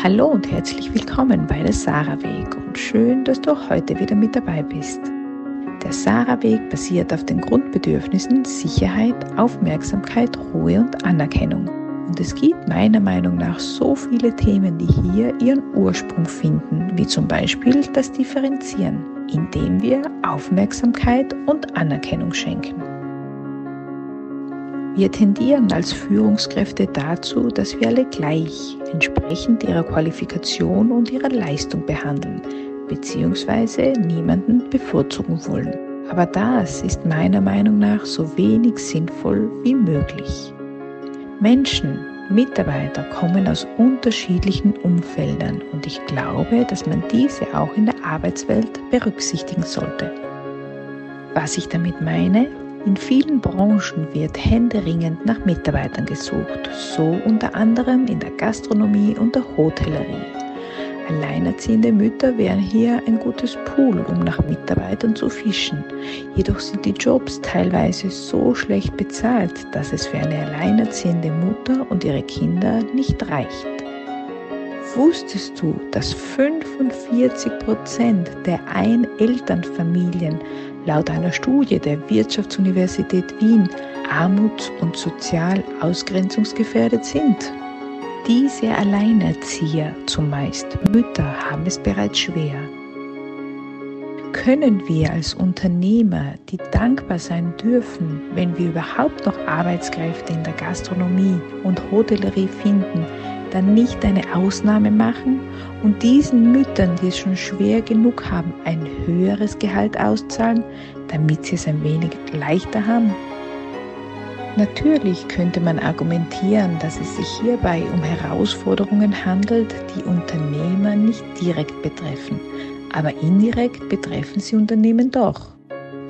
Hallo und herzlich willkommen bei der Sarah Weg und schön, dass du auch heute wieder mit dabei bist. Der Sarah Weg basiert auf den Grundbedürfnissen Sicherheit, Aufmerksamkeit, Ruhe und Anerkennung. Und es gibt meiner Meinung nach so viele Themen, die hier ihren Ursprung finden, wie zum Beispiel das Differenzieren, indem wir Aufmerksamkeit und Anerkennung schenken. Wir tendieren als Führungskräfte dazu, dass wir alle gleich, entsprechend ihrer Qualifikation und ihrer Leistung behandeln, bzw. niemanden bevorzugen wollen. Aber das ist meiner Meinung nach so wenig sinnvoll wie möglich. Menschen, Mitarbeiter kommen aus unterschiedlichen Umfeldern und ich glaube, dass man diese auch in der Arbeitswelt berücksichtigen sollte. Was ich damit meine, in vielen Branchen wird händeringend nach Mitarbeitern gesucht, so unter anderem in der Gastronomie und der Hotellerie. Alleinerziehende Mütter wären hier ein gutes Pool, um nach Mitarbeitern zu fischen. Jedoch sind die Jobs teilweise so schlecht bezahlt, dass es für eine alleinerziehende Mutter und ihre Kinder nicht reicht. Wusstest du, dass 45 Prozent der Einelternfamilien laut einer Studie der Wirtschaftsuniversität Wien armuts- und sozial ausgrenzungsgefährdet sind? Diese Alleinerzieher, zumeist Mütter, haben es bereits schwer. Können wir als Unternehmer, die dankbar sein dürfen, wenn wir überhaupt noch Arbeitskräfte in der Gastronomie und Hotellerie finden, dann nicht eine Ausnahme machen und diesen Müttern, die es schon schwer genug haben, ein höheres Gehalt auszahlen, damit sie es ein wenig leichter haben? Natürlich könnte man argumentieren, dass es sich hierbei um Herausforderungen handelt, die Unternehmer nicht direkt betreffen, aber indirekt betreffen sie Unternehmen doch.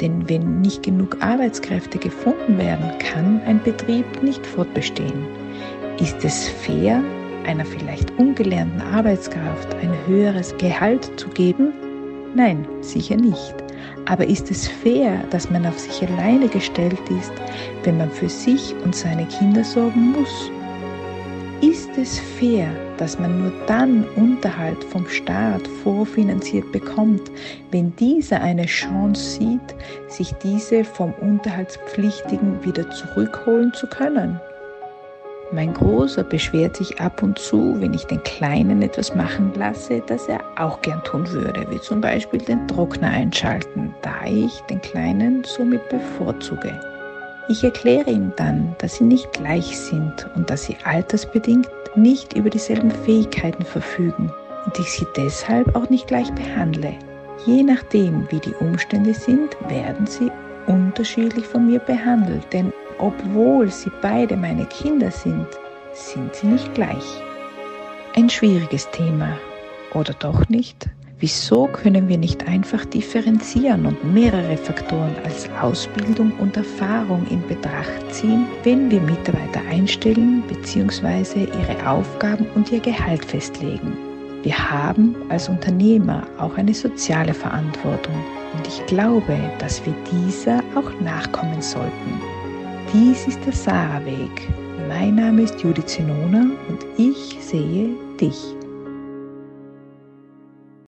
Denn wenn nicht genug Arbeitskräfte gefunden werden, kann ein Betrieb nicht fortbestehen. Ist es fair, einer vielleicht ungelernten Arbeitskraft ein höheres Gehalt zu geben? Nein, sicher nicht. Aber ist es fair, dass man auf sich alleine gestellt ist, wenn man für sich und seine Kinder sorgen muss? Ist es fair, dass man nur dann Unterhalt vom Staat vorfinanziert bekommt, wenn dieser eine Chance sieht, sich diese vom Unterhaltspflichtigen wieder zurückholen zu können? Mein Großer beschwert sich ab und zu, wenn ich den Kleinen etwas machen lasse, das er auch gern tun würde, wie zum Beispiel den Trockner einschalten, da ich den Kleinen somit bevorzuge. Ich erkläre ihm dann, dass sie nicht gleich sind und dass sie altersbedingt nicht über dieselben Fähigkeiten verfügen und ich sie deshalb auch nicht gleich behandle. Je nachdem, wie die Umstände sind, werden sie unterschiedlich von mir behandelt, denn obwohl sie beide meine Kinder sind, sind sie nicht gleich. Ein schwieriges Thema, oder doch nicht? Wieso können wir nicht einfach differenzieren und mehrere Faktoren als Ausbildung und Erfahrung in Betracht ziehen, wenn wir Mitarbeiter einstellen bzw. ihre Aufgaben und ihr Gehalt festlegen? Wir haben als Unternehmer auch eine soziale Verantwortung und ich glaube, dass wir dieser auch nachkommen sollten. Dies ist der Sarah-Weg. Mein Name ist Judith Zenona und ich sehe dich.